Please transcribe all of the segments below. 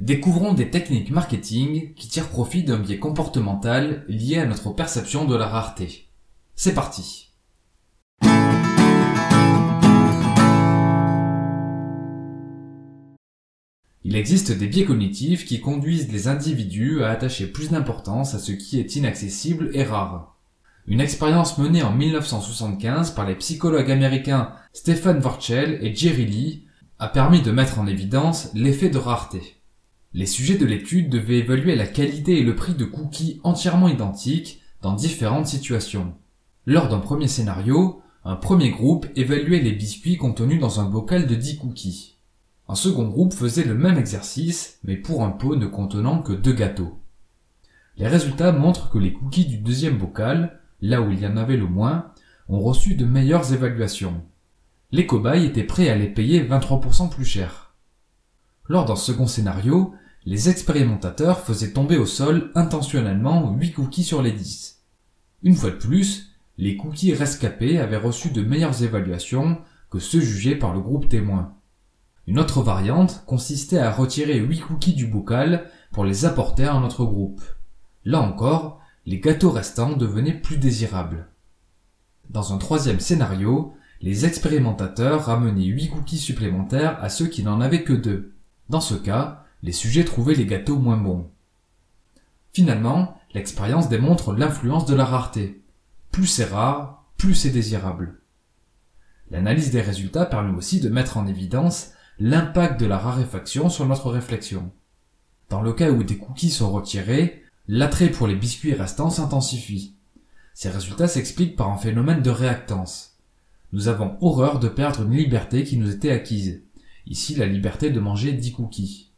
Découvrons des techniques marketing qui tirent profit d'un biais comportemental lié à notre perception de la rareté. C'est parti Il existe des biais cognitifs qui conduisent les individus à attacher plus d'importance à ce qui est inaccessible et rare. Une expérience menée en 1975 par les psychologues américains Stephen Vorchel et Jerry Lee a permis de mettre en évidence l'effet de rareté. Les sujets de l'étude devaient évaluer la qualité et le prix de cookies entièrement identiques dans différentes situations. Lors d'un premier scénario, un premier groupe évaluait les biscuits contenus dans un bocal de 10 cookies. Un second groupe faisait le même exercice, mais pour un pot ne contenant que deux gâteaux. Les résultats montrent que les cookies du deuxième bocal, là où il y en avait le moins, ont reçu de meilleures évaluations. Les cobayes étaient prêts à les payer 23% plus cher. Lors d'un second scénario, les expérimentateurs faisaient tomber au sol intentionnellement 8 cookies sur les 10. Une fois de plus, les cookies rescapés avaient reçu de meilleures évaluations que ceux jugés par le groupe témoin. Une autre variante consistait à retirer 8 cookies du bocal pour les apporter à un autre groupe. Là encore, les gâteaux restants devenaient plus désirables. Dans un troisième scénario, les expérimentateurs ramenaient 8 cookies supplémentaires à ceux qui n'en avaient que deux. Dans ce cas, les sujets trouvaient les gâteaux moins bons. Finalement, l'expérience démontre l'influence de la rareté. Plus c'est rare, plus c'est désirable. L'analyse des résultats permet aussi de mettre en évidence l'impact de la raréfaction sur notre réflexion. Dans le cas où des cookies sont retirés, l'attrait pour les biscuits restants s'intensifie. Ces résultats s'expliquent par un phénomène de réactance. Nous avons horreur de perdre une liberté qui nous était acquise ici la liberté de manger 10 cookies.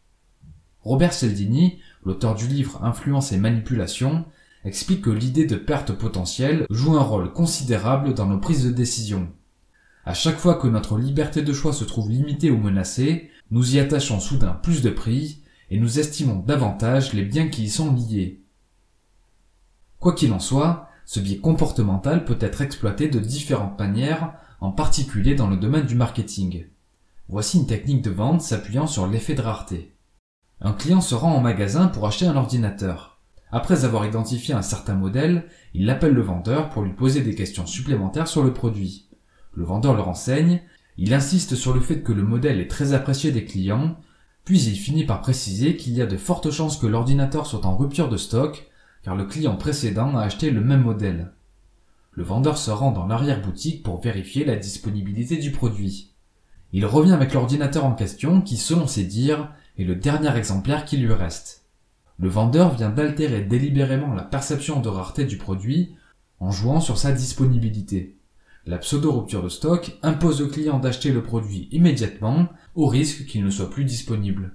Robert Cialdini, l'auteur du livre Influence et manipulation, explique que l'idée de perte potentielle joue un rôle considérable dans nos prises de décision. À chaque fois que notre liberté de choix se trouve limitée ou menacée, nous y attachons soudain plus de prix et nous estimons davantage les biens qui y sont liés. Quoi qu'il en soit, ce biais comportemental peut être exploité de différentes manières, en particulier dans le domaine du marketing. Voici une technique de vente s'appuyant sur l'effet de rareté. Un client se rend en magasin pour acheter un ordinateur. Après avoir identifié un certain modèle, il appelle le vendeur pour lui poser des questions supplémentaires sur le produit. Le vendeur le renseigne, il insiste sur le fait que le modèle est très apprécié des clients, puis il finit par préciser qu'il y a de fortes chances que l'ordinateur soit en rupture de stock, car le client précédent a acheté le même modèle. Le vendeur se rend dans l'arrière-boutique pour vérifier la disponibilité du produit. Il revient avec l'ordinateur en question qui, selon ses dires, est le dernier exemplaire qui lui reste. Le vendeur vient d'altérer délibérément la perception de rareté du produit en jouant sur sa disponibilité. La pseudo-rupture de stock impose au client d'acheter le produit immédiatement au risque qu'il ne soit plus disponible.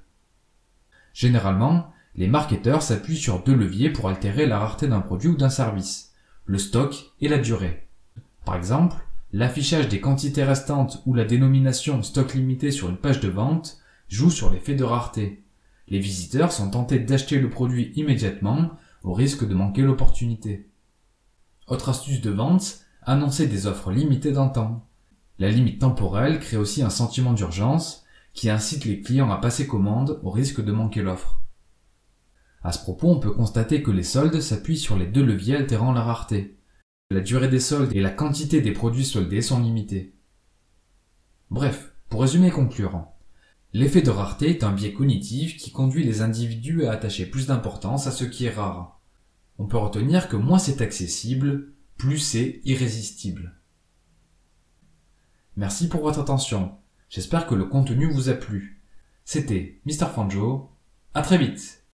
Généralement, les marketeurs s'appuient sur deux leviers pour altérer la rareté d'un produit ou d'un service, le stock et la durée. Par exemple, L'affichage des quantités restantes ou la dénomination stock limité sur une page de vente joue sur l'effet de rareté. Les visiteurs sont tentés d'acheter le produit immédiatement au risque de manquer l'opportunité. Autre astuce de vente, annoncer des offres limitées dans temps. La limite temporelle crée aussi un sentiment d'urgence qui incite les clients à passer commande au risque de manquer l'offre. À ce propos, on peut constater que les soldes s'appuient sur les deux leviers altérant la rareté. La durée des soldes et la quantité des produits soldés sont limitées. Bref, pour résumer et conclure, l'effet de rareté est un biais cognitif qui conduit les individus à attacher plus d'importance à ce qui est rare. On peut retenir que moins c'est accessible, plus c'est irrésistible. Merci pour votre attention. J'espère que le contenu vous a plu. C'était Mr. Fanjo. À très vite!